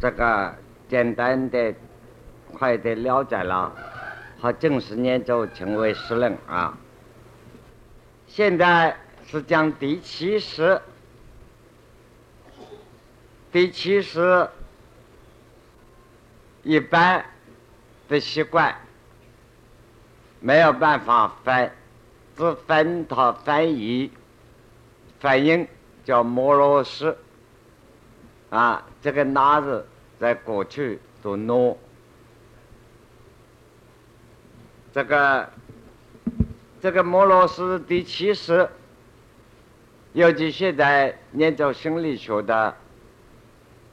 这个简单的、快的了解了，和正式念咒成为诗人啊。现在是讲第七十，第七十一般的习惯没有办法翻，只分它翻译、翻译叫摩罗斯啊。这个“拿”字在过去读“诺”，这个这个摩罗斯第七十，尤其现在研究心理学的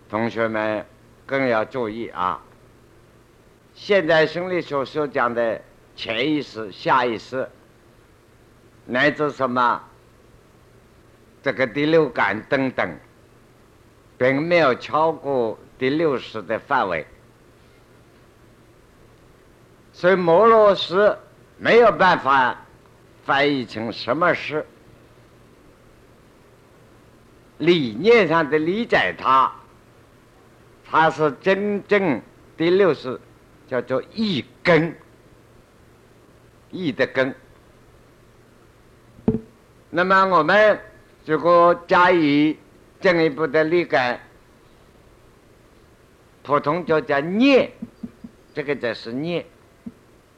同学们更要注意啊！现在心理学所讲的潜意识、下意识，乃至什么这个第六感等等。并没有超过第六识的范围，所以摩罗斯没有办法翻译成什么是理念上的理解它，它是真正第六识，叫做一根，一的根。那么我们如果加以进一步的理解，普通就叫念，这个就是念，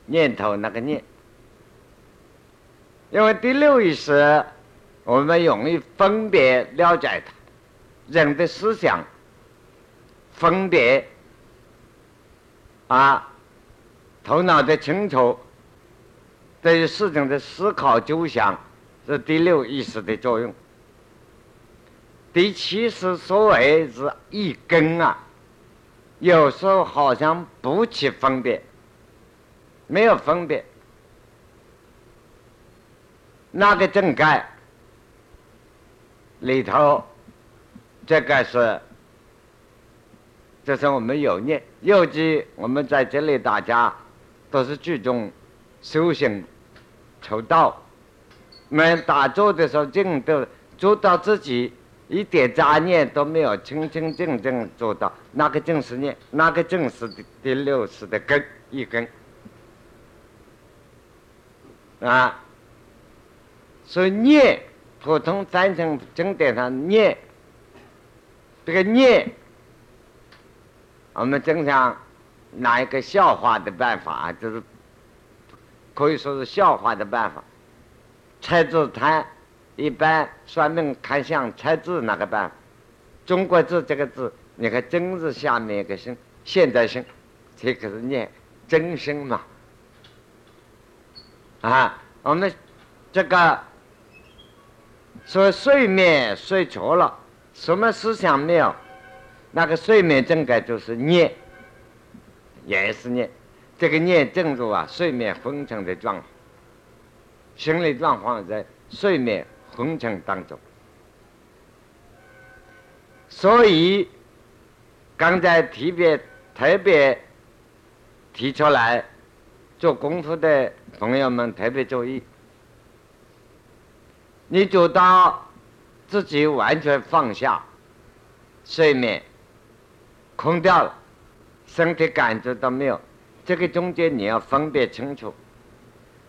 念头那个念。因为第六意识，我们容易分别了解它，人的思想分别啊，头脑的清楚，对于事情的思考就想，是第六意识的作用。第七是所谓是一根啊，有时候好像不起分别，没有分别，那个正盖里头，这个是，这是我们有念，尤其我们在这里大家都是注重修行、求道，我们打坐的时候尽都做到自己。一点杂念都没有，清清净净做到，那个正是念，那个正是第六识的根一根啊。所以念，普通翻成经典上念，这个念，我们经常拿一个笑话的办法，就是可以说是笑话的办法，拆字摊。一般算命看相猜字那个办？中国字这个字，你看真字下面一个心，现在心，这个是念真心嘛？啊，我们这个说睡眠睡着了，什么思想没有？那个睡眠正该就是念，也是念，这个念正入啊睡眠昏沉的状况，心理状况在睡眠。工程当中，所以刚才特别特别提出来做功夫的朋友们特别注意，你做到自己完全放下睡眠，空掉了，身体感觉到没有？这个中间你要分别清楚，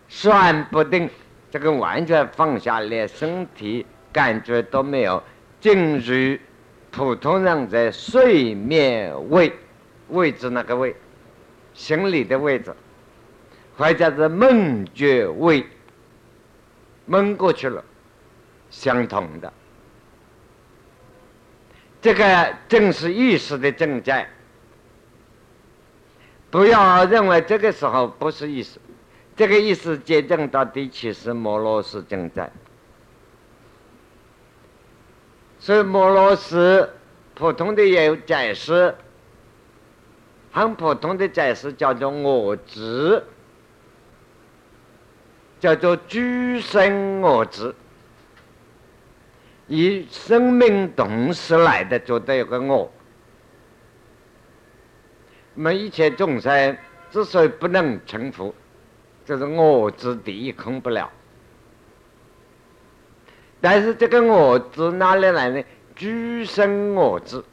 算不定。这个完全放下，连身体感觉都没有，进入普通人在睡眠位位置那个位，心理的位置，或者是梦觉位，蒙过去了，相同的。这个正是意识的正在，不要认为这个时候不是意识。这个意思，接正到第七是摩罗斯正在，所以摩罗斯普通的也有解释，很普通的解释叫做我执，叫做居生我执，以生命动识来的，觉得有个我。我们一切众生之所以不能成佛。就是我执第一空不了，但是这个我执哪里来呢？居生我执。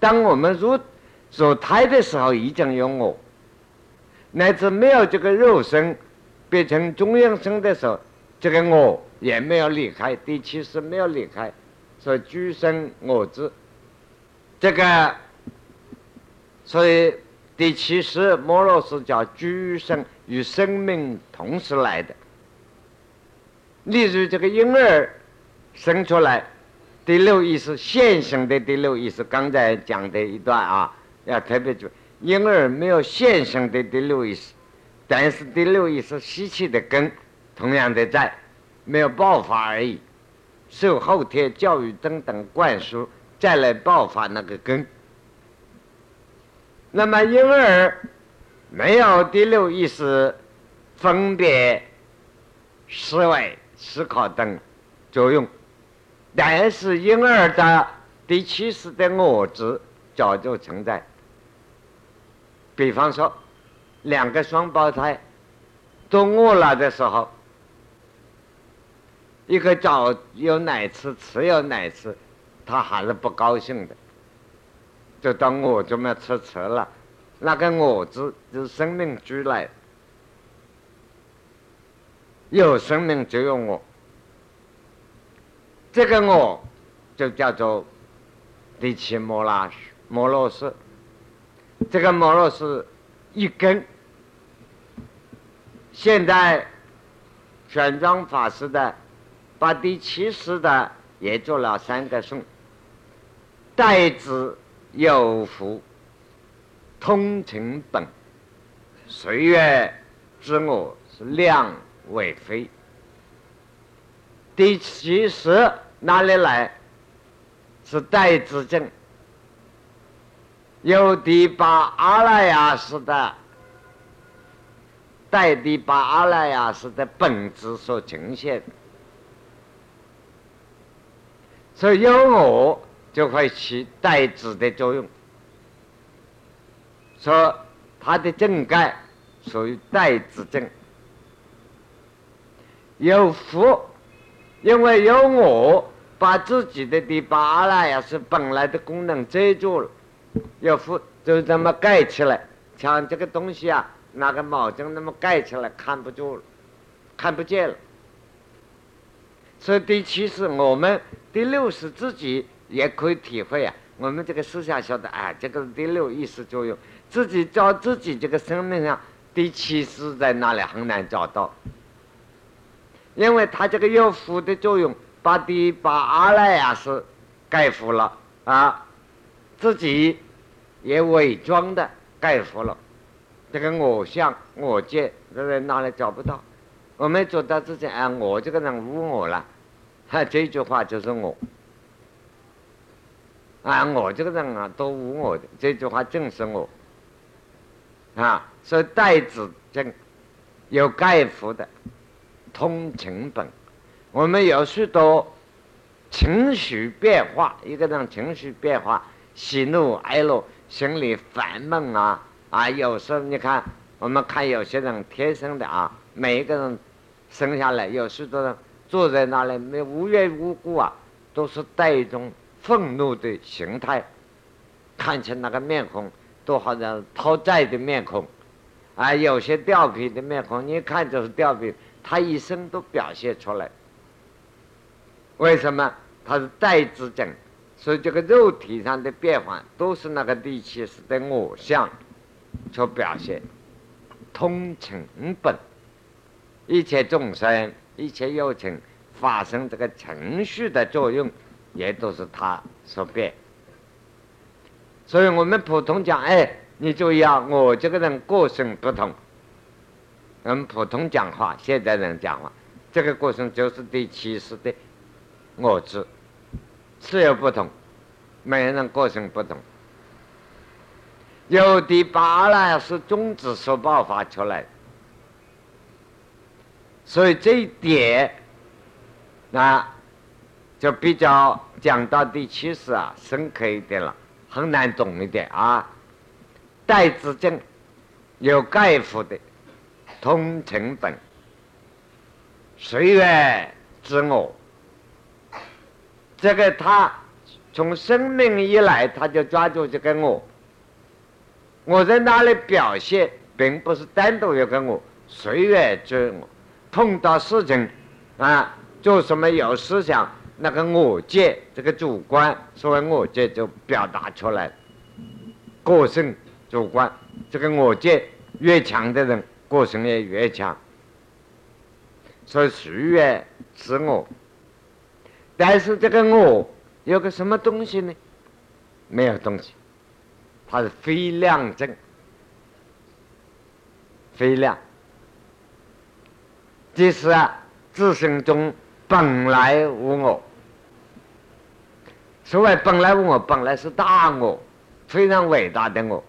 当我们入做胎的时候已经有我，乃至没有这个肉身，变成中阴身的时候，这个我也没有离开，第七识没有离开，所以居生我知，这个，所以第七识摩罗斯叫居生与生命同时来的。例如这个婴儿生出来。第六意识现行的第六意识，刚才讲的一段啊，要特别注意，婴儿没有现行的第六意识，但是第六意识吸气的根同样的在，没有爆发而已，受后天教育等等灌输，再来爆发那个根。那么婴儿没有第六意识分别、思维、思考等作用。但是婴儿的第七识的我执早就存在。比方说，两个双胞胎都饿了的时候，一个早有奶吃，迟有奶吃，他还是不高兴的，就当我怎么吃迟了，那个我字就是生命居来，有生命就有我。这个我，就叫做第七摩拉摩罗斯。这个摩罗斯一根，现在玄奘法师的把第七识的也做了三个颂：代之有福，通情本，岁月之我是量为非。第七识哪里来？是代之正，由第八阿赖耶识的代第八阿赖耶识的本质所呈现，所以有我就会起带子的作用。说它的正盖属于带子正，有福。因为有我把自己的第八阿赖耶识本来的功能遮住了，有福就这么盖起来，像这个东西啊，拿个毛巾那么盖起来，看不住了，看不见了。所以第七是我们第六是自己也可以体会啊，我们这个思想晓得，哎，这个第六意识作用，自己找自己这个生命上第七是在哪里很难找到。因为他这个有福的作用，把第八阿赖耶识盖覆了啊，自己也伪装的盖覆了，这个我相我见，这在哪里找不到？我们做到自己啊，我这个人无我了，哈，这句话就是我啊，我这个人啊都无我的，这句话正是我啊，所以代子正有盖覆的。通情本，我们有许多情绪变化，一个人情绪变化，喜怒哀乐，心里烦闷啊啊！有时候你看，我们看有些人天生的啊，每一个人生下来，有许多人坐在那里没无缘无故啊，都是带一种愤怒的形态，看起那个面孔都好像讨债的面孔，啊，有些调皮的面孔，你一看就是调皮。他一生都表现出来，为什么？他是代之症，所以这个肉体上的变化都是那个第七识的我相所表现。通情本，一切众生、一切有情发生这个情绪的作用，也都是他所变。所以我们普通讲，哎，你注意啊，我这个人个性不同。我们普通讲话，现代人讲话，这个过程就是对七识的我知是有不同，每个人个性不同，有的八呢是种子所爆发出来，所以这一点那就比较讲到第七识啊深刻一点了，很难懂一点啊。代之正有盖覆的。通成本，岁月之我，这个他从生命以来，他就抓住这个我，我在那里表现，并不是单独一个我，随缘之我。碰到事情，啊，做什么有思想，那个我见，这个主观，所谓我见就表达出来。个性主观，这个我见越强的人，个性也越强。所以随缘自我，但是这个我有个什么东西呢？没有东西。它是非量证，非量，即是啊，自身中本来无我。所谓本来无我，本来是大我，非常伟大的我。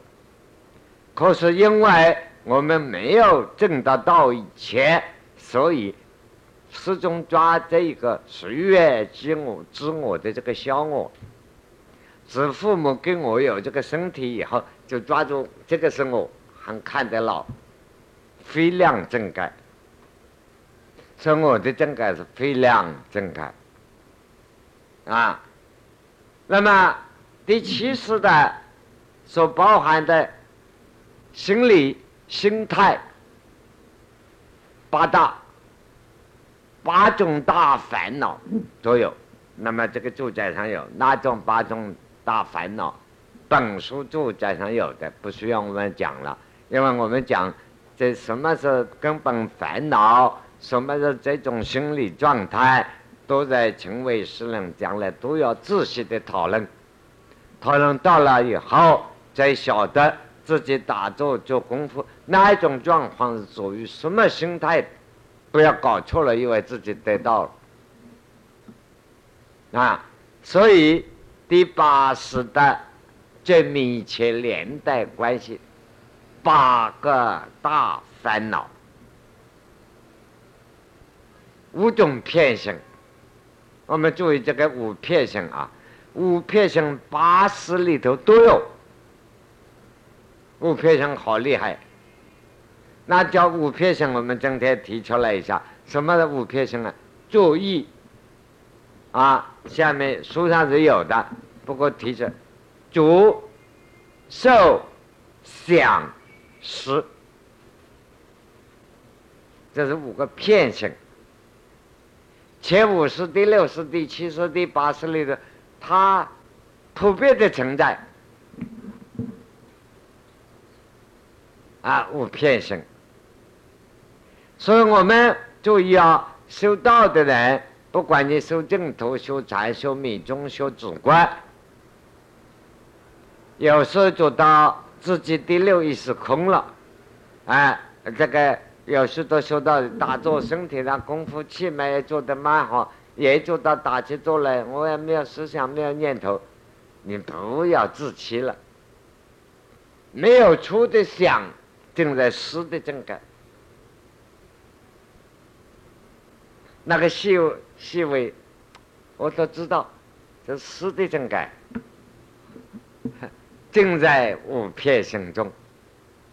可是因为我们没有证得到以前，所以始终抓这一个随缘即我、自我的这个小我。自父母给我有这个身体以后，就抓住这个是我，还看得牢，非量正盖。所以我的正盖是非量正盖啊。那么第七世的所包含的心理、心态八大八种大烦恼都有。那么这个注解上有哪种八种？大烦恼，本书注解上有的，不需要我们讲了，因为我们讲这什么是根本烦恼，什么是这种心理状态，都在成为诗人将来都要仔细的讨论，讨论到了以后，才晓得自己打坐做功夫哪一种状况是属于什么心态，不要搞错了，以为自己得到了啊，所以。第八十的最密切连带关系，八个大烦恼，五种片性。我们注意这个五片性啊，五片性八识里头都有。五片性好厉害，那叫五片性，我们今天提出来一下，什么是五片性啊？注意。啊，下面书上是有的，不过提着主、受、想、识，这是五个片性。前五十、第六十、第七十、第八十里的，它普遍的存在。啊，无片性。所以我们注意啊，修道的人。不管你修净土、修禅、修密宗、修止观，有时候觉得自己第六意识空了，哎，这个有时都说到打坐身体上功夫气脉也做得蛮好，也做到打起坐来，我也没有思想，没有念头，你不要自欺了，没有出的想，正在思的正感。那个细细微，我都知道，这思的正改，正在五片心中，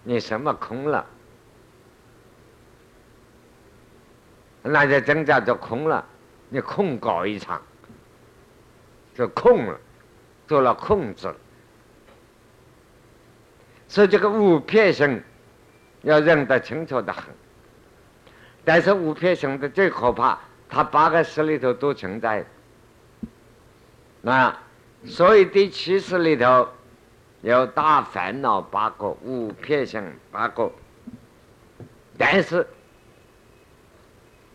你什么空了，那就真叫做空了，你空搞一场，就空了，做了控制了，所以这个五片心要认得清楚的很。但是五片性的最可怕，它八个识里头都存在。那所以第七识里头有大烦恼八个，五片性八个。但是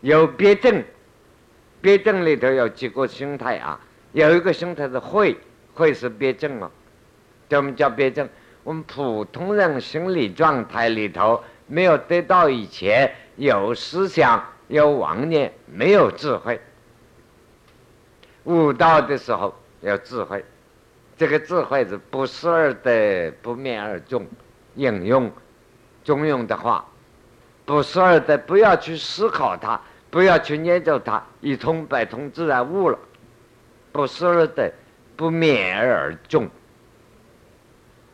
有别证，别证里头有几个心态啊？有一个心态是会，会是别证哦。怎么叫别证？我们普通人心理状态里头没有得到以前。有思想，有妄念，没有智慧。悟道的时候有智慧，这个智慧是不思而得，不灭而终。引用中庸的话：不思而得，不要去思考它，不要去研究它，一通百通，自然悟了。不思而得，不灭而中。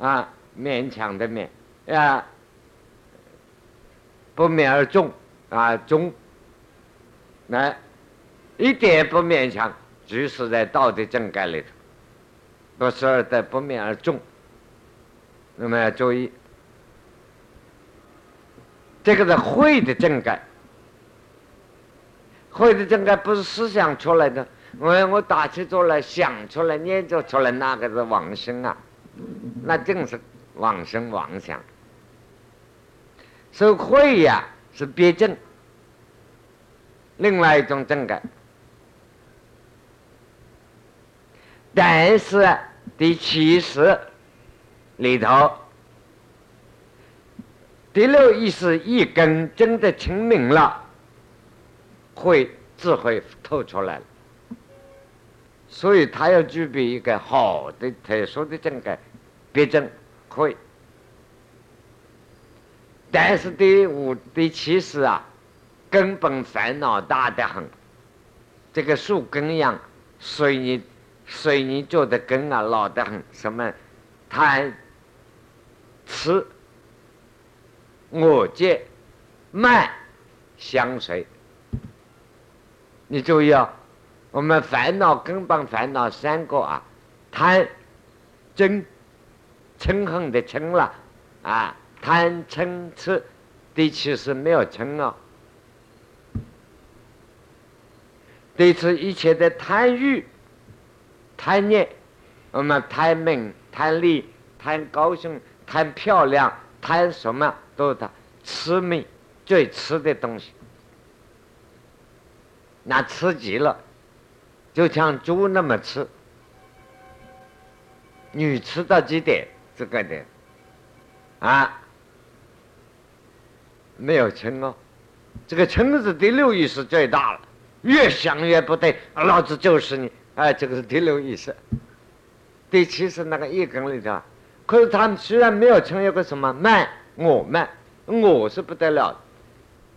啊，勉强的勉啊。不勉而中啊，中，来一点不勉强，就是在道德正改里头，不是而得不勉而中。那么要注意，这个是会的正改。会的正改不是思想出来的，我我打起坐来想出来念就出来，那个是妄生啊，那正是妄生妄想。所以会呀是别正，另外一种正改。但是第七识里头，第六意识一根真的清明了，会智慧透出来了。所以他要具备一个好的特殊的正改，别正会。但是第五、第七识啊，根本烦恼大得很，这个树根一样，随你。水泥做的根啊，老得很。什么贪、吃、我见、慢相随。你注意啊，我们烦恼根本烦恼三个啊，贪、嗔、嗔恨的嗔了啊，贪、嗔、痴，第七是没有嗔哦。对此一切的贪欲。贪念，我们贪名、贪利、贪高兴、贪漂亮、贪什么都是他痴迷最痴的东西。那吃极了，就像猪那么吃。女吃到几点？这个的啊，没有称哦。这个称是第六意识最大了，越想越不对，老子就是你。哎，这个是第六意识，第七是那个一根里头。可是他们虽然没有成，有个什么慢，我慢，我是不得了，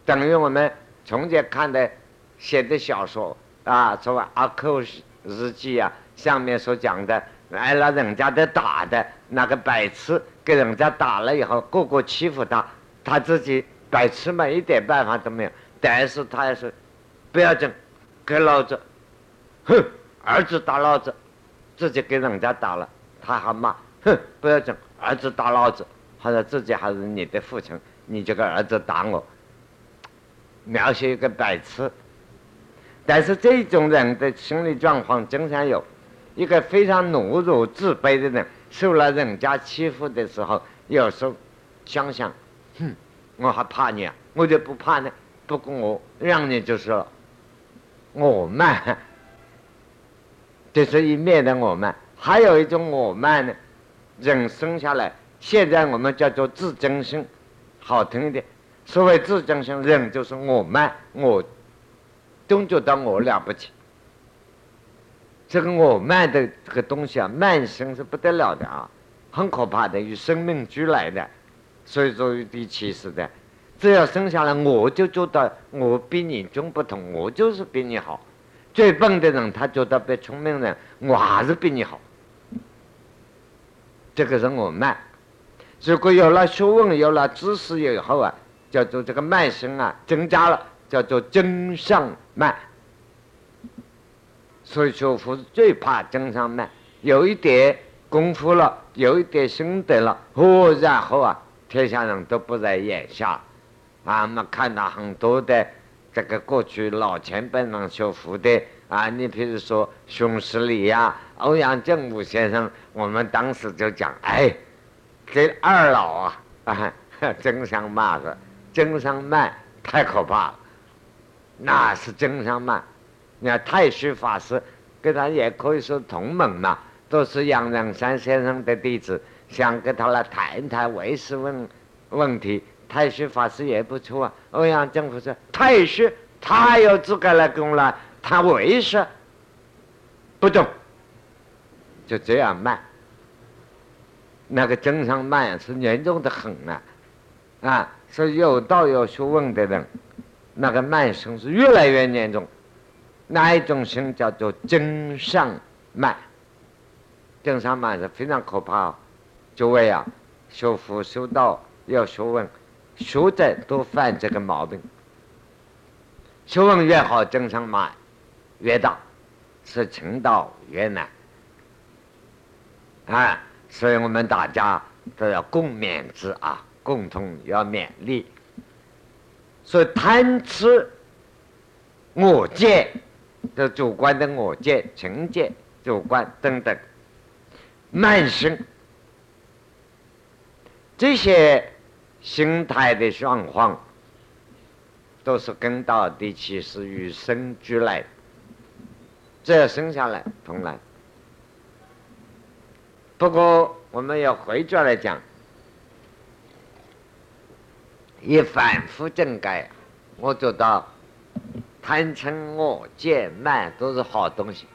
等于我们从前看的写的小说啊，什么阿寇日记啊，上面所讲的，挨了人家的打的那个白痴，给人家打了以后，个个欺负他，他自己白痴嘛，一点办法都没有。但是他也是不要紧，给老子，哼。儿子打老子，自己给人家打了，他还骂，哼，不要紧，儿子打老子，好像自己还是你的父亲，你这个儿子打我，描写一个白痴。但是这种人的心理状况经常有，一个非常懦弱自卑的人，受了人家欺负的时候，有时候想想，哼，我还怕你啊，我就不怕呢，不过我让你就是了，我慢。这是一面的我慢，还有一种我慢呢。人生下来，现在我们叫做自尊心，好听一点。所谓自尊心，人就是我慢，我总觉得我了不起。这个我慢的这个东西啊，慢心是不得了的啊，很可怕的，与生命俱来的。所以说有第七识的，只要生下来，我就觉得我比你中不同，我就是比你好。最笨的人，他觉得比聪明人，我还是比你好。这个是我慢。如果有了学问，有了知识以后啊，叫做这个慢性啊增加了，叫做增上慢。所以学佛最怕增上慢。有一点功夫了，有一点心得了，哦，然后啊，天下人都不在眼下。啊，我们看到很多的。这个过去老前辈们学佛的啊，你比如说熊十力呀、欧阳震武先生，我们当时就讲，哎，这二老啊，啊，真上骂的，真上慢太可怕了，那是真上慢。你看太虚法师跟他也可以说同门嘛，都是杨仁山先生的弟子，想跟他来谈一谈为师问问题。太虚法师也不错啊，欧阳政府说太虚，他有资格来跟我来谈为师，不懂，就这样慢。那个真上慢是严重的很啊，啊，是有道有学问的人，那个慢性是越来越严重。那一种性叫做真上慢，真上慢是非常可怕。诸位啊，修佛修道要学问。学者都犯这个毛病，学问越好，增上慢越大，是成道越难。啊，所以我们大家都要共勉之啊，共同要勉励。所以贪吃我见的主观的我见、情见、主观等等，慢生这些心态的状况，都是跟到第七识与生俱来的，这要生下来同来。不过我们要回转来讲，一反复正改，我做到贪嗔恶见慢都是好东西。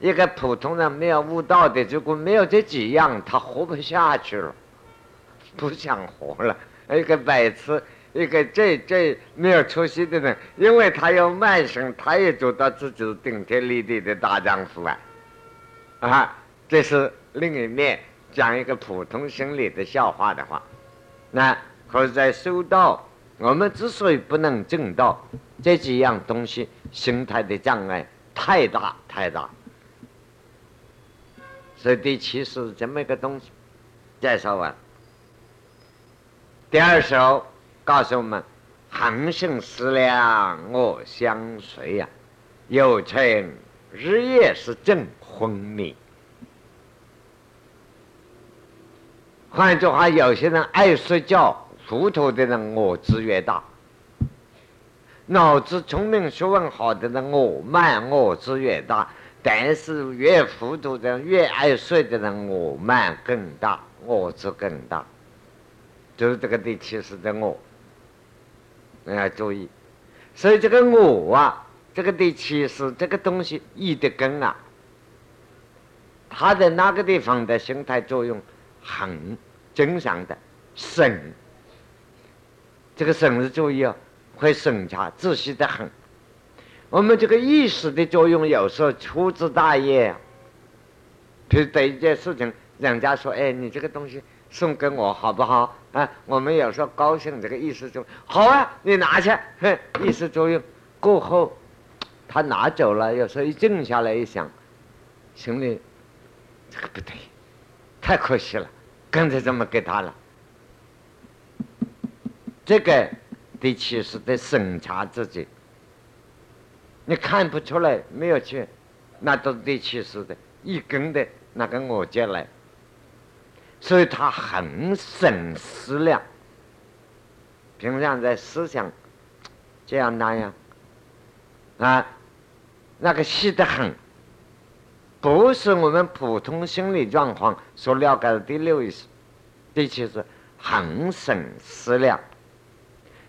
一个普通人没有悟道的，如果没有这几样，他活不下去了。不想活了，一个白痴，一个这这没有出息的人，因为他有慢性，他也做到自己是顶天立地的大丈夫啊！啊，这是另一面讲一个普通心理的笑话的话。那可是在修道，我们之所以不能正道，这几样东西心态的障碍太大太大，所以第七是这么一个东西，介绍完。第二首告诉我们：恒性思量，我相随呀。有称日夜是正昏迷。换句话，有些人爱睡觉，糊涂的人我知越大；脑子聪明、学问好的人我慢，我知越大。但是越糊涂的、越爱睡的人，我慢更大，我知更大。就是这个第七识的我，你要注意。所以这个我啊，这个第七识这个东西一的根啊，他在哪个地方的心态作用很正常的审，这个审是注意哦，会审查仔细的很。我们这个意识的作用有时候粗枝大叶，比如对一件事情，人家说：“哎，你这个东西。”送给我好不好？啊，我们有时候高兴，这个意思就好啊，你拿去，哼，意思作用过后，他拿走了。有时候一静下来一想，心里这个不对，太可惜了，刚才这么给他了。这个第七是得审查自己，你看不出来没有去，那都是第七识的一根的那个我接来。所以他很省思量，平常在思想这样那样啊，那个细得很，不是我们普通心理状况所了解的第六意识，第七是很省思量。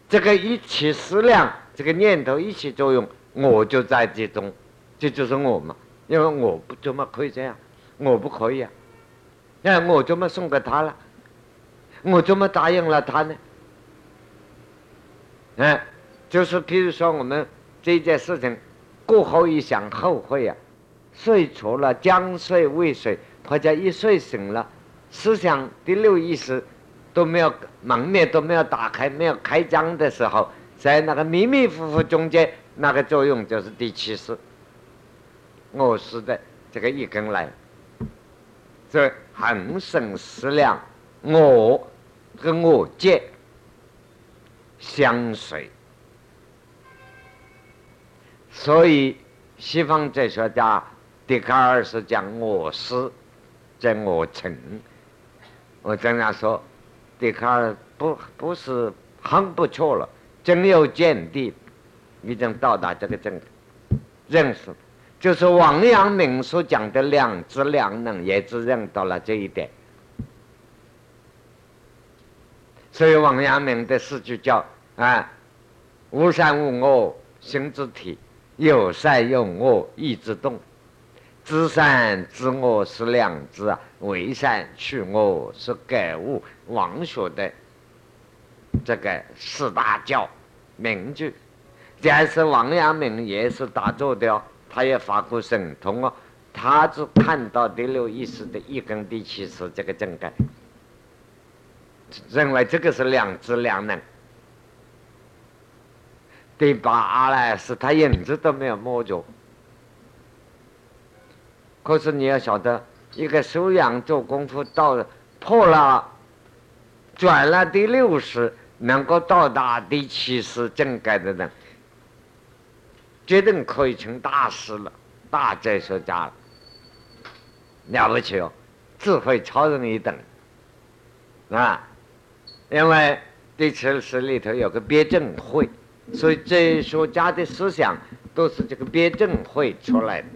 这个一起思量，这个念头一起作用，我就在其中，这就是我嘛。因为我不怎么可以这样，我不可以啊。哎，我怎么送给他了？我怎么答应了他呢？哎，就是比如说我们这件事情过后一想后悔啊，睡着了将睡未睡，或者一睡醒了，思想第六意识都没有门面都没有打开没有开张的时候，在那个迷迷糊糊中间，那个作用就是第七识，我是的这个一根来。这恒生思量，我跟我见相随，所以西方哲学家笛卡尔是讲我思，在我成。我经常说，笛卡尔不不是很不错了，真有见地，已经到达这个正认识。就是王阳明所讲的两知两能，也只认到了这一点。所以王阳明的诗句叫啊：“无善无恶心之体，有善有恶意之动。知善知恶是良知啊，为善去恶是感悟。”王学的这个四大教名句，但是王阳明也是打坐的。他也发过神通哦，他只看到第六意识的一根第七识这个正盖，认为这个是两知良能。第八阿赖是他影子都没有摸着。可是你要晓得，一个修养做功夫到破了，转了第六识，能够到达第七识正觉的人，绝对可以成大师了，大哲学家了，了不起哦，智慧超人一等，啊，因为第七识里头有个辩证会，所以哲学家的思想都是这个辩证会出来的。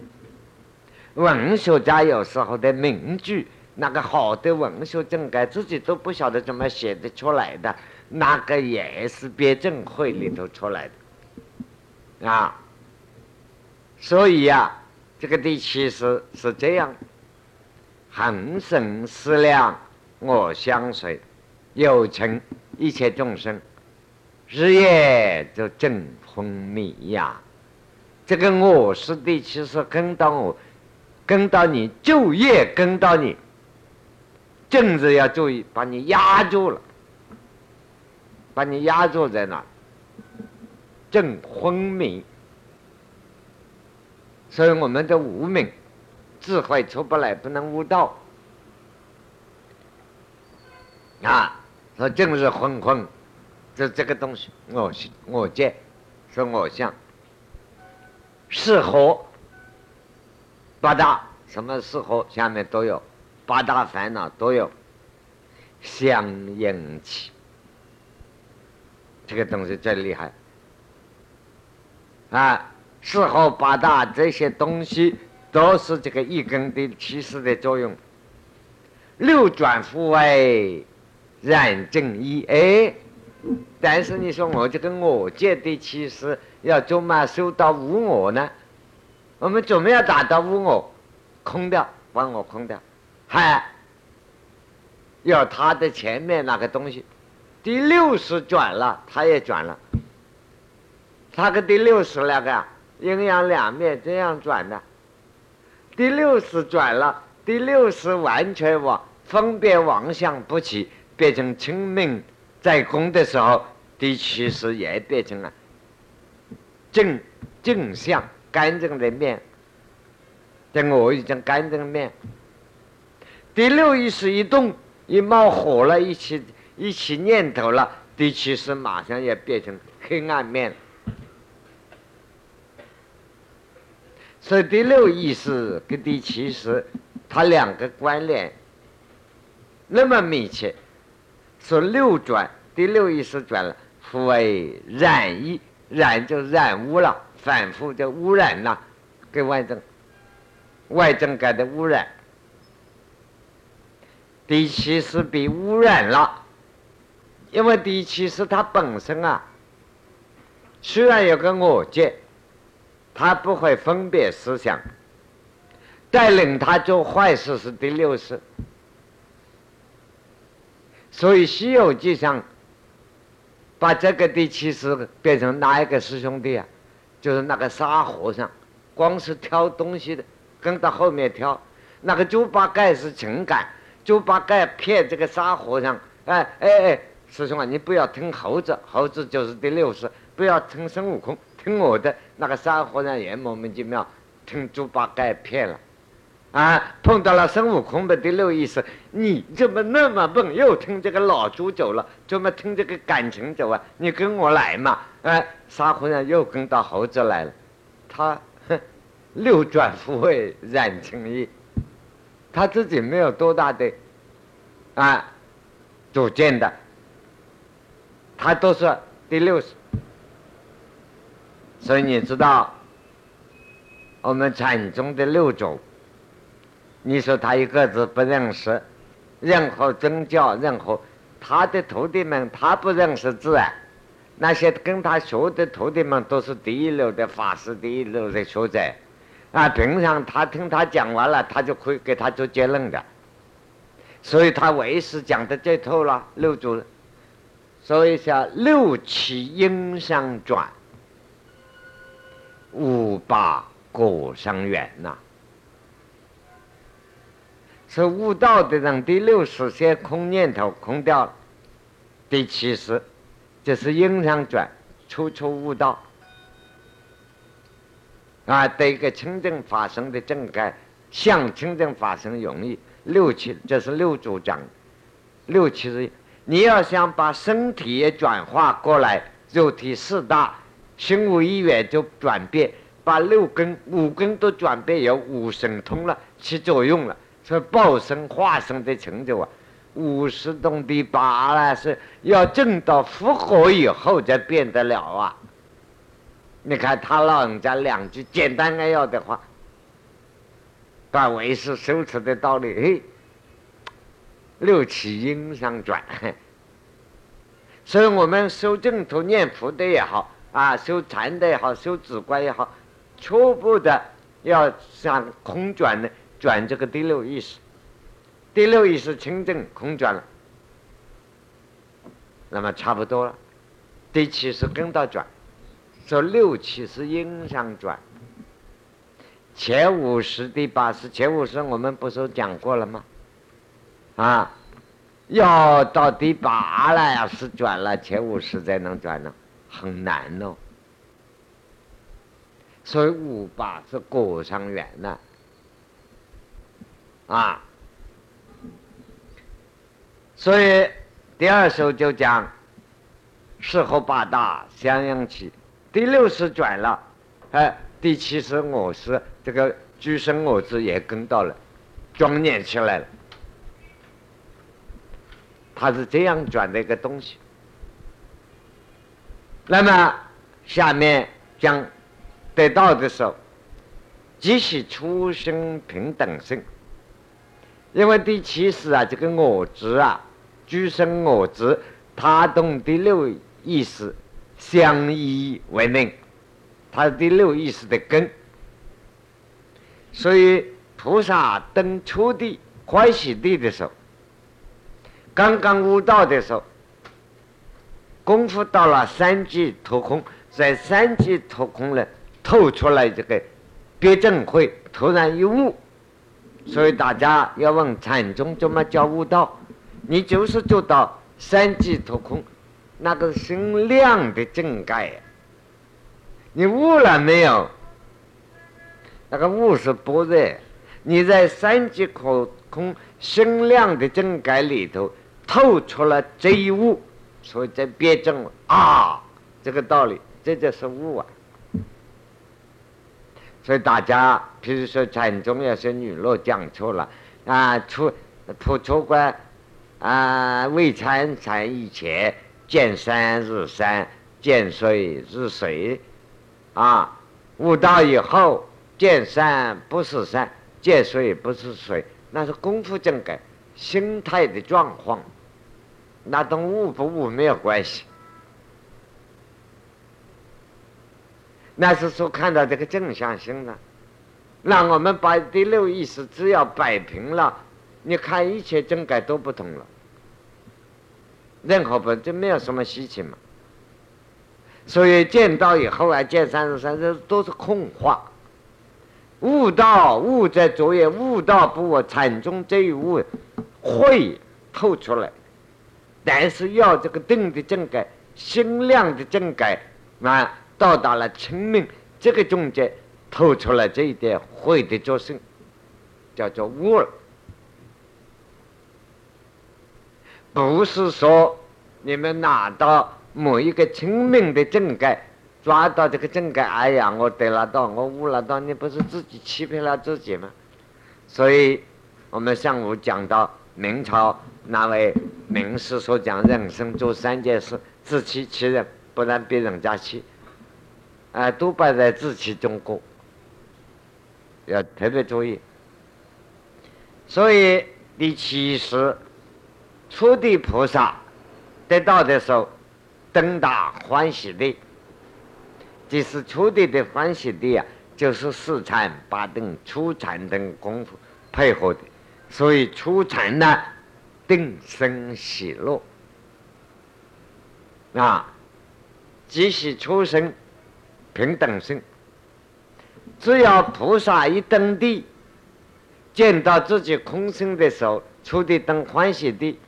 文学家有时候的名句，那个好的文学正该自己都不晓得怎么写得出来的。那个也是辩证会里头出来的啊，所以呀，这个第七识是这样：恒生思量，我相随，有情一切众生，日夜就正昏迷呀。这个我是第七识，跟到我，跟到你就业，跟到你，政治要注意，把你压住了。把你压住在那，正昏迷，所以我们的无明智慧出不来，不能悟道啊！说正是昏昏，就这个东西，我我见，是我相，是合八大什么时候，下面都有八大烦恼都有相应起。这个东西最厉害啊！四后八大这些东西都是这个一根的起始的作用。六转复位染正一哎，但是你说我这个我界的起始要怎么修到无我呢？我们怎么样打到无我？空掉，把我空掉，还要它的前面那个东西。第六十转了，它也转了。它跟第六十那个阴阳两面这样转的。第六十转了，第六十完全往分别妄想不起，变成清明在功的时候，第七十也变成了正正向干净的面。这我已经干净面。第六意识一动，一冒火了，一起。一起念头了，第七识马上也变成黑暗面。所以第六意识跟第七识，它两个关联那么密切。说六转，第六意识转了，复为染意，染就染污了，反复的污染了，跟外证，外证改的污染。第七是被污染了。因为第七是它本身啊，虽然有个我见，他不会分别思想，带领他做坏事是第六识。所以《西游记》上把这个第七识变成哪一个师兄弟啊？就是那个沙和尚，光是挑东西的，跟到后面挑。那个猪八戒是情感，猪八戒骗这个沙和尚，哎哎哎。师兄啊，你不要听猴子，猴子就是第六识；不要听孙悟空，听我的。那个沙和尚也莫名其妙听猪八戒骗了，啊，碰到了孙悟空的第六意识，你怎么那么笨？又听这个老猪走了，怎么听这个感情走啊？你跟我来嘛！哎，沙和尚又跟到猴子来了，他六转复位染情意，他自己没有多大的啊主见的。他都是第六识，所以你知道，我们禅宗的六种，你说他一个字不认识，任何宗教，任何他的徒弟们，他不认识字啊。那些跟他学的徒弟们都是第一流的法师，第一流的学者啊。平常他听他讲完了，他就可以给他做结论的，所以他为师讲的最透了，六祖。所以叫六七因相转，五八果相缘呐。是悟道的人，第六识先空念头空掉了，第七识就是因相转，处处悟道。啊，对一个清净法身的正盖，向清净法身容易。六七这是六祖讲，六七是。你要想把身体也转化过来，肉体四大，心无一元就转变，把六根、五根都转变，有五神通了，起作用了，这报身化身的成就啊。五十动第八呢，是要证到复活以后才变得了啊！你看他老人家两句简单扼要的话，把为师修持的道理，嘿，六七音上转。所以我们修净土念佛的也好，啊，修禅的也好，修止观也好，初步的要向空转的转这个第六意识。第六意识清净空转了，那么差不多了。第七是跟到转，说六七是因上转。前五十、第八十、前五十我们不是讲过了吗？啊，要到第八了，呀是转了前五十才能转呢，很难哦。所以五八是果上缘了，啊。所以第二首就讲四合八大相应起，第六是转了，哎，第七是我是这个居生我执也跟到了，庄严起来了，它是这样转的一个东西。那么下面讲得到的时候，即是出生平等性，因为第七是啊，这个我执啊。居生我执，他懂第六意识相依为命，他是第六意识的根。所以菩萨登初地欢喜地的时候，刚刚悟道的时候，功夫到了三级脱空，在三级脱空呢，透出来这个别正会，突然一悟。所以大家要问禅宗怎么叫悟道？你就是做到三界脱空，那个心量的正盖，你悟了没有？那个悟是般若，你在三界空空心量的正盖里头透出了这一悟，所以在辩证啊，这个道理，这就是悟啊。所以大家，譬如说禅宗要是女乐讲错了啊，出普出关。啊，未参禅以前，见山日山，见水日水，啊，悟道以后，见山不是山，见水不是水，那是功夫正改，心态的状况，那跟悟不悟没有关系，那是说看到这个正向性了，让我们把第六意识只要摆平了。你看一切正改都不同了，任何不就没有什么稀奇嘛。所以见到以后啊，见三十三这都是空话。悟道悟在昨夜，悟道不我禅宗这一悟会透出来，但是要这个定的正改、心量的正改啊，到达了清明这个中间透出来这一点会的作甚，叫做悟了。不是说你们拿到某一个清明的正盖，抓到这个正盖，哎呀，我得了道，我悟了道，你不是自己欺骗了自己吗？所以，我们上午讲到明朝那位名士所讲，人生做三件事，自欺欺人，不让别人家欺，啊，都摆在自己中过，要特别注意。所以第七十。初地菩萨得到的时候，登大欢喜地，即是初地的欢喜地啊，就是四禅八定、初禅等功夫配合的，所以初禅呢，定生喜乐啊，即使出生平等性。只要菩萨一登地，见到自己空性的时候，出地登欢喜地。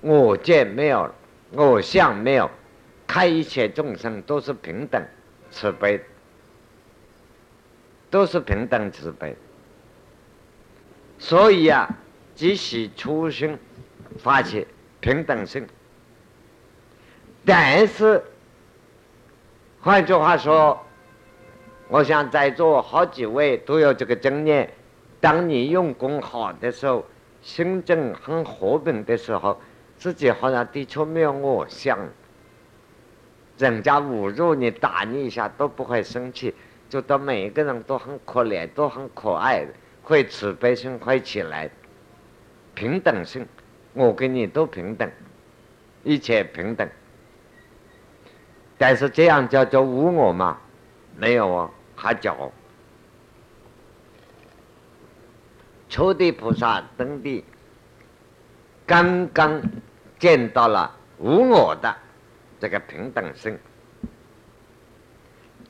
我见没有，我相没有，看一切众生都是平等慈悲，都是平等慈悲。所以啊，即使出生发起平等性。但是，换句话说，我想在座好几位都有这个经验：当你用功好的时候，心正很和平的时候，自己好像的确没有我想。人家侮辱你、打你一下都不会生气，觉得每一个人都很可怜、都很可爱的，会慈悲心会起来，平等性，我跟你都平等，一切平等。但是这样叫做无我吗？没有啊，还叫初地菩萨登地，刚刚见到了无我的。这个平等性，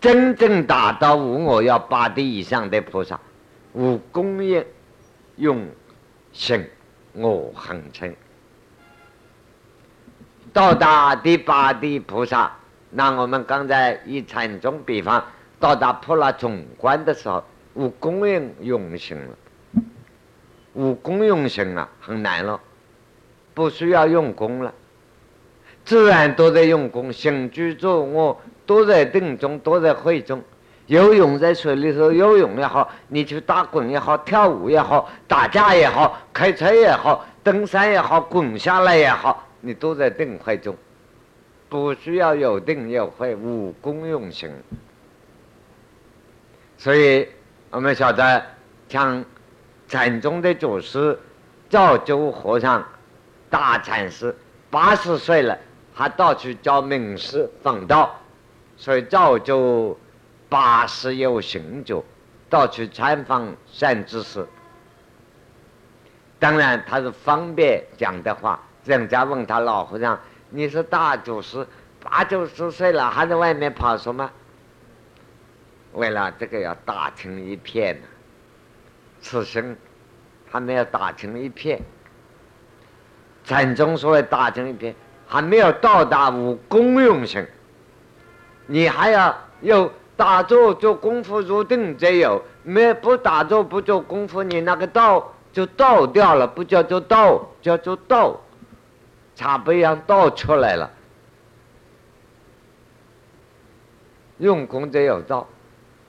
真正达到无我要八地以上的菩萨，无功业用性我恒称。到达第八地菩萨，那我们刚才以禅宗比方，到达普拉总观的时候，无功业用性了，无功用性啊，很难了，不需要用功了。自然都在用功，行居坐卧都在定中，都在会中。游泳在水里头游泳也好，你去打滚也好，跳舞也好，打架也好，开车也好，登山也好，滚下来也好，你都在定会中，不需要有定有会，无功用行。所以我们晓得，像禅宗的祖师赵州和尚、大禅师，八十岁了。还到处教名师访道，所以赵州八十有行者到处参访善知识。当然他是方便讲的话，人家问他老和尚：“你是大祖师，八九十岁了还在外面跑什么？”为了这个要打成一片呢，此生还没有打成一片。禅宗所谓打成一片。还没有到达无功用性，你还要有打坐做功夫入定才有，没不打坐不做功夫，你那个道就倒掉了，不叫做道，叫做道，茶杯样，道出来了。用功才有道，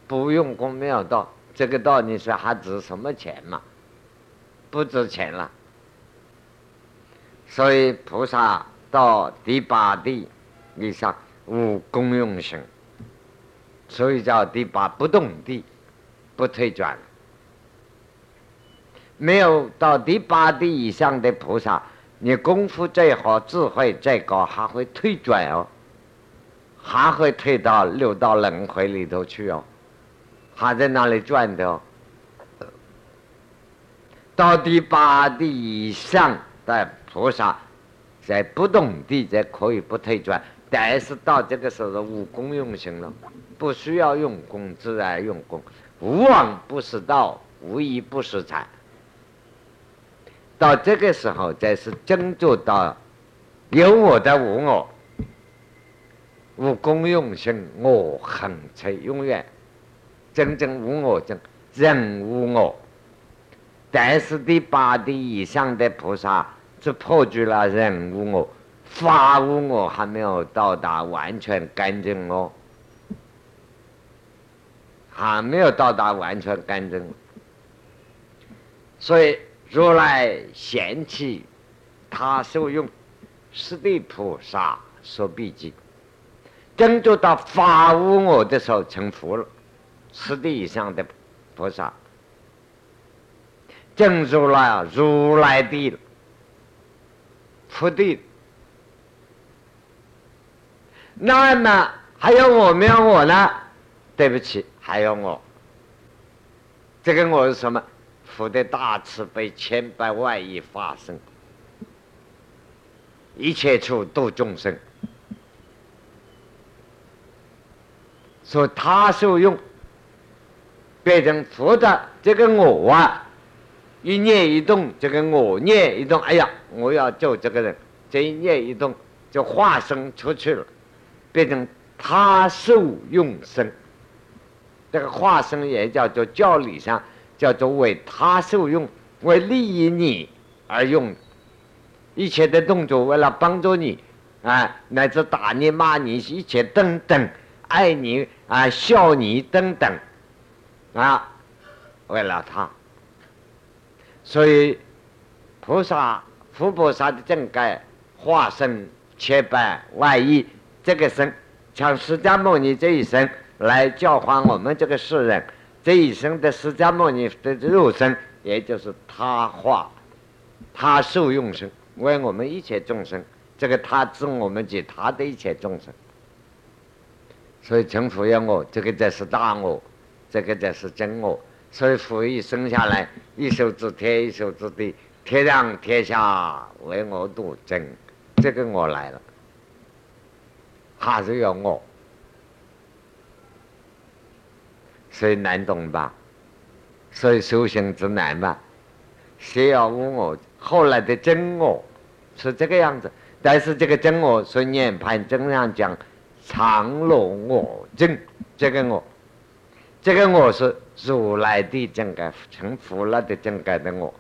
不用功没有道，这个道你说还值什么钱嘛？不值钱了。所以菩萨。到第八地以上无功用性，所以叫第八不动地，不退转。没有到第八地以上的菩萨，你功夫再好，智慧再高，还会退转哦，还会退到六道轮回里头去哦，还在那里转的哦。到第八地以上的菩萨。在不动地才可以不退转，但是到这个时候无功用行了，不需要用功，自然用功。无往不是道，无一不是禅。到这个时候，才是真做到有我的无我，无功用性，我恒才永远真正无我正人无我。但是第八地以上的菩萨。只破除了人无我、法无我，还没有到达完全干净哦，还没有到达完全干净。所以如来嫌弃他受用，是地菩萨所必记。真做到法无我的时候成佛了，十地以上的菩萨，正如来如来地。福地，那么还有我没有我呢？对不起，还有我。这个我是什么？我的大慈悲，千百万亿发生，一切处度众生。说他受用，变成佛的这个我啊。一念一动，这个我念一动，哎呀，我要救这个人，这一念一动就化身出去了，变成他受用身。这个化身也叫做教理上叫做为他受用，为利益你而用。一切的动作为了帮助你，啊，乃至打你、骂你，一切等等，爱你啊，笑你等等，啊，为了他，所以菩萨、佛菩萨的正盖化身千百万亿，这个身，像释迦牟尼这一生来教化我们这个世人，这一生的释迦牟尼的肉身，也就是他化，他受用身。为我们一切众生，这个他指我们及他的一切众生，所以成佛要我，这个才是大我，这个才是真我。所以佛一生下来，一手指天，一手指地，天上天下为我度真，这个我来了，还是要我，所以难懂吧？所以修行之难吧？先要问我。后来的真我是这个样子，但是这个真我是涅盘真上讲常乐我真，这个我，这个我是如来的真改成佛了的真改的我，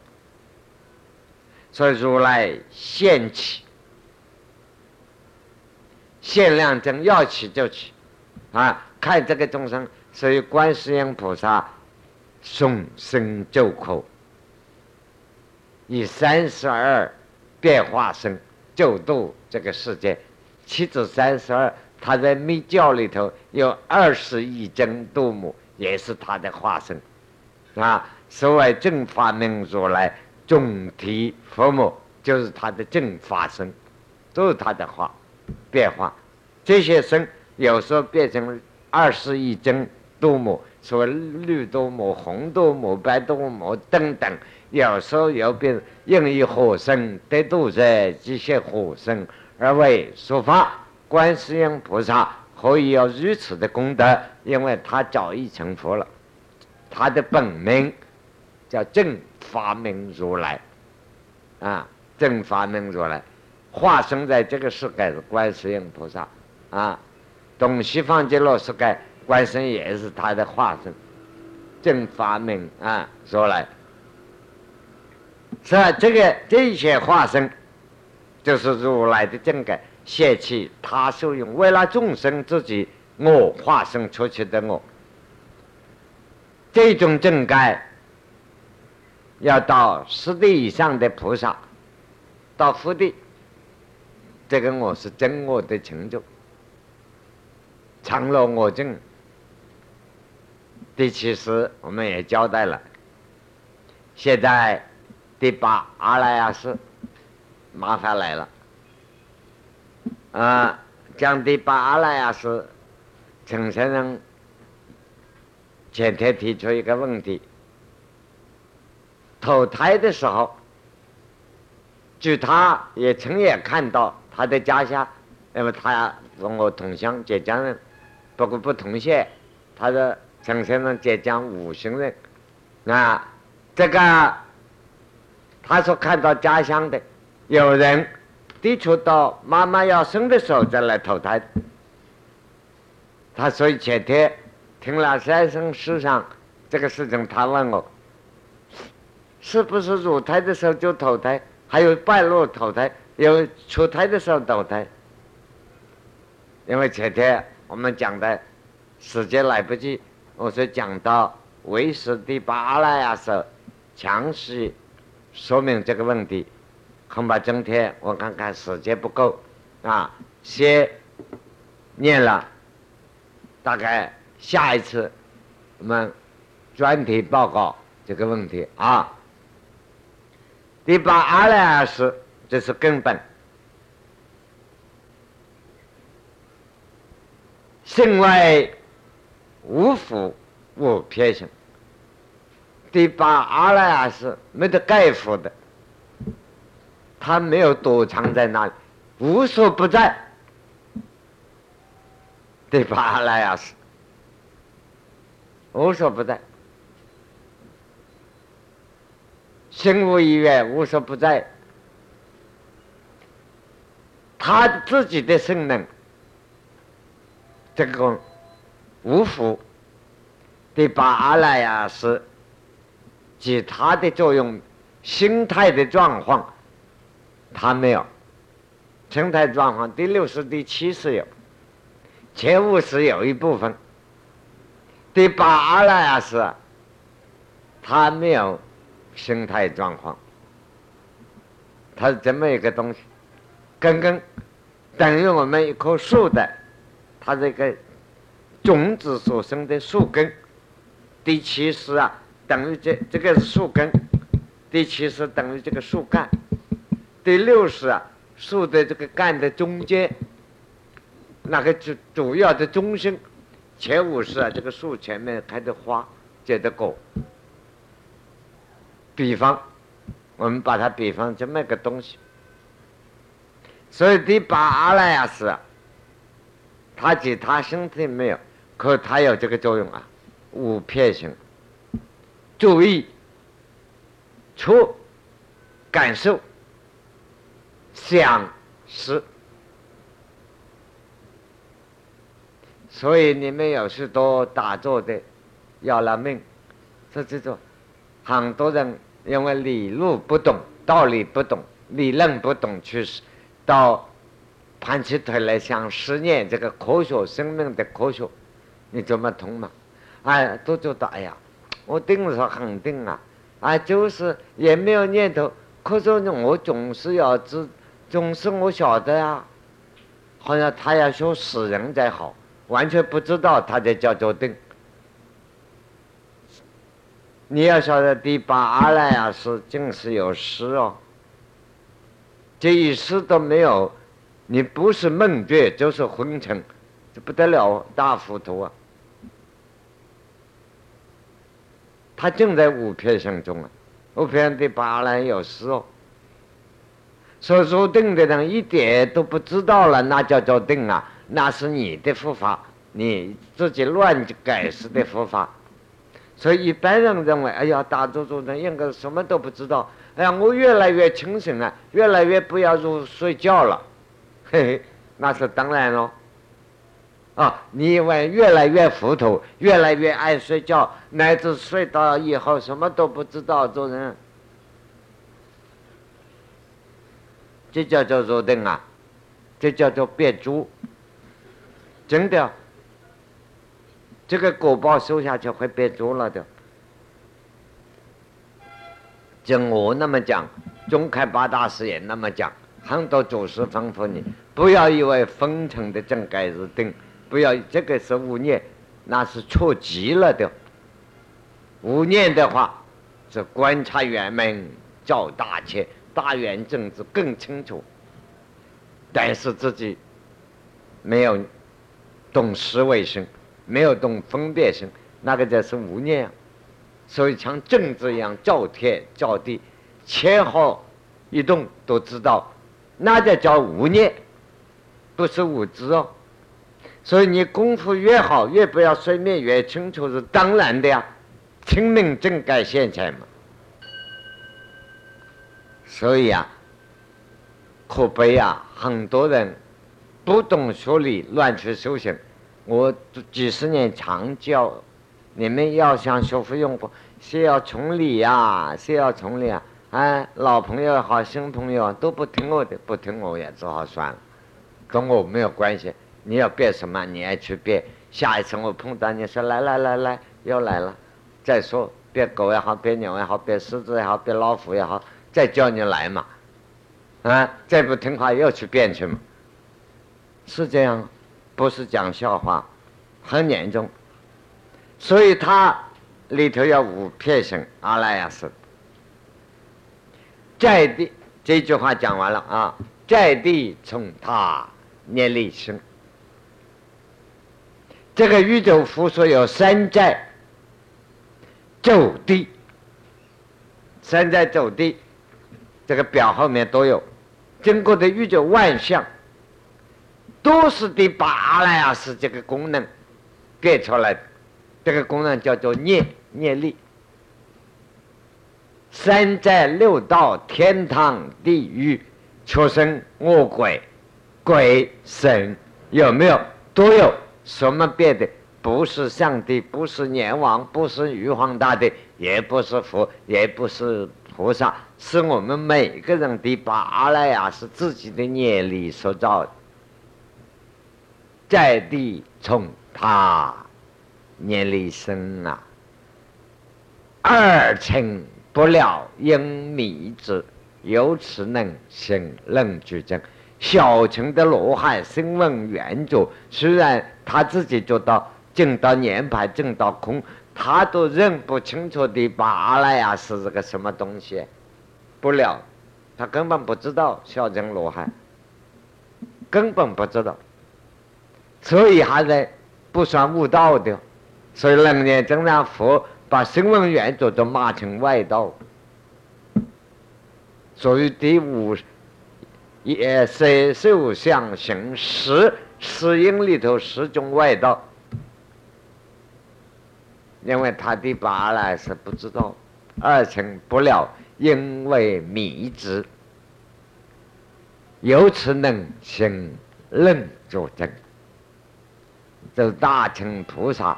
所以如来现起，限量真要起就起，啊，看这个众生，所以观世音菩萨诵声咒口。以三十二变化身救度这个世界，七至三十二，他在密教里头有二十亿真度母，也是他的化身，啊，所谓正法明如来总体佛母，就是他的正法身，都是他的化变化。这些身有时候变成二十亿真度母，所谓绿度母、红度母、白度母等等。有时候又变应以火身得度者，这些火身而为说法。观世音菩萨何以有如此的功德？因为他早已成佛了，他的本名叫正法明如来，啊，正法明如来化身在这个世界的观世音菩萨，啊，东西方极乐世界观世音也是他的化身，正法明啊说来。是啊，这个这些化身，就是如来的正改现起他受用，为了众生自己我化身出去的我，这种正改要到十地以上的菩萨，到福地，这个我是真我的成就，常乐我正。第七十我们也交代了，现在。第八阿拉亚斯，麻烦来了。啊，讲第八阿拉亚斯，陈先生前天提出一个问题：投胎的时候，据他也亲眼看到他的家乡，那么他跟我同乡浙江人，不过不同县。他的陈先生浙江吴兴人，啊，这个。他说：“看到家乡的有人提出到妈妈要生的时候再来投胎。”他所以前天听了三生书上这个事情，他问我：“是不是入胎的时候就投胎？还有半路投胎，有出胎的时候投胎？”因为前天我们讲的时间来不及，我是讲到为师第八了呀，是详细。说明这个问题，恐怕今天我看看时间不够，啊，先念了，大概下一次我们专题报告这个问题啊。第八阿赖耶识，这是根本，性为无福无偏性。第八阿赖耶识没得盖福的，他没有躲藏在那里，无所不在。第八阿赖耶识无所不在，心无一愿，无所不在。他自己的性能，这个五福。第八阿赖耶识。及它的作用，心态的状况，他没有。心态状况第六十、第七十有，前五十有一部分。第八阿赖耶识，他没有生态状况，它是这么一个东西，根根等于我们一棵树的，它这个种子所生的树根。第七识啊，等于这这个是树根；第七识等于这个树干；第六识啊，树的这个干的中间，那个主主要的中心；前五识啊，这个树前面开的花结的果。比方，我们把它比方这么个东西。所以第八阿赖耶识，它其他身体没有，可它有这个作用啊。五片性，注意、触、感受、想、思。所以你们有许多打坐的要了命，说这种很多人因为理路不懂、道理不懂、理论不懂，去到盘起腿来想实验这个科学生命的科学，你怎么通嘛？哎，都觉得哎呀，我定是很定啊，啊，就是也没有念头。可是我总是要知，总是我晓得呀，好像他要说死人才好，完全不知道他在叫做定。你要晓得第八阿赖耶识竟是有识哦，这一识都没有，你不是梦觉就是昏沉，这不得了，大糊涂啊！他正在五片相中啊，五片的八来有事哦。所说定的人一点都不知道了，那叫做定啊，那是你的佛法，你自己乱改释的佛法。所以一般人认为，哎呀，大多数人应该什么都不知道。哎呀，我越来越清醒了，越来越不要入睡觉了，嘿嘿，那是当然喽。啊！你以为越来越糊涂，越来越爱睡觉，乃至睡到以后什么都不知道做人，这叫做入定啊！这叫做变猪，真的，这个果报收下去会变猪了的。就我那么讲，中开八大师也那么讲，很多祖师吩咐你，不要以为封城的正该是定。不要，这个是无念，那是错极了的。无念的话，是观察圆满，照大切，大圆正知更清楚。但是自己没有懂思维性，没有懂分辨性，那个就是无念。所以像正知一样，照天照地，前后一动都知道，那就叫无念，不是无知哦。所以你功夫越好，越不要睡眠越清楚是当然的呀，清明正该现在嘛。所以啊，可悲啊，很多人不懂学理，乱去修行。我几十年常教，你们要想学会用功，先要从理呀，先要从理啊。哎，老朋友也好，新朋友都不听我的，不听我也只好算了，跟我没有关系。你要变什么？你爱去变。下一次我碰到你说来来来来，又来了。再说变狗也好，变牛也好，变狮子也好，变老虎也好，再叫你来嘛。啊，再不听话又去变去嘛。是这样，不是讲笑话，很严重。所以它里头要五片性阿赖耶识。在地这句话讲完了啊，在地从他念力生。这个宇宙佛说有三在走地，山在走地，这个表后面都有，经过的宇宙万象，都是第八阿赖耶识这个功能变出来的，这个功能叫做念念力。山在六道，天堂、地狱、畜生、恶鬼、鬼神，有没有？都有。什么变的不是上帝，不是阎王，不是玉皇大帝，也不是佛，也不是菩萨，是我们每个人的八来呀，是自己的业力所造。在地从他业力生啊，二成不了因迷之，由此能行能具证。小乘的罗汉声闻缘觉，虽然他自己做到。正到念牌，正到空，他都认不清楚的罢了呀，是这个什么东西？不了，他根本不知道小乘罗汉，根本不知道，所以还在不算悟道的。所以能年真让佛把声闻缘觉都骂成外道。所以第五也色受想行识识因里头十种外道。因为他的八来是不知道，二乘不了，因为迷之，由此能行论作证。这大乘菩萨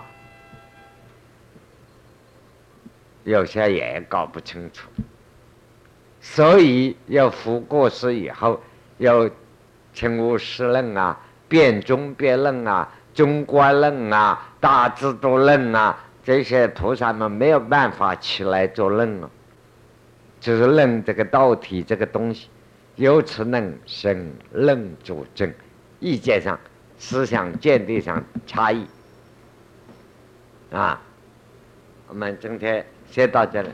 有些也搞不清楚，所以要复过世以后，要清无实论啊，辩中辩论啊，中观论啊，大智度论啊。这些菩萨们没有办法起来做论了，就是论这个道体这个东西，由此论生论主证，意见上、思想见地上差异。啊，我们今天先到这里。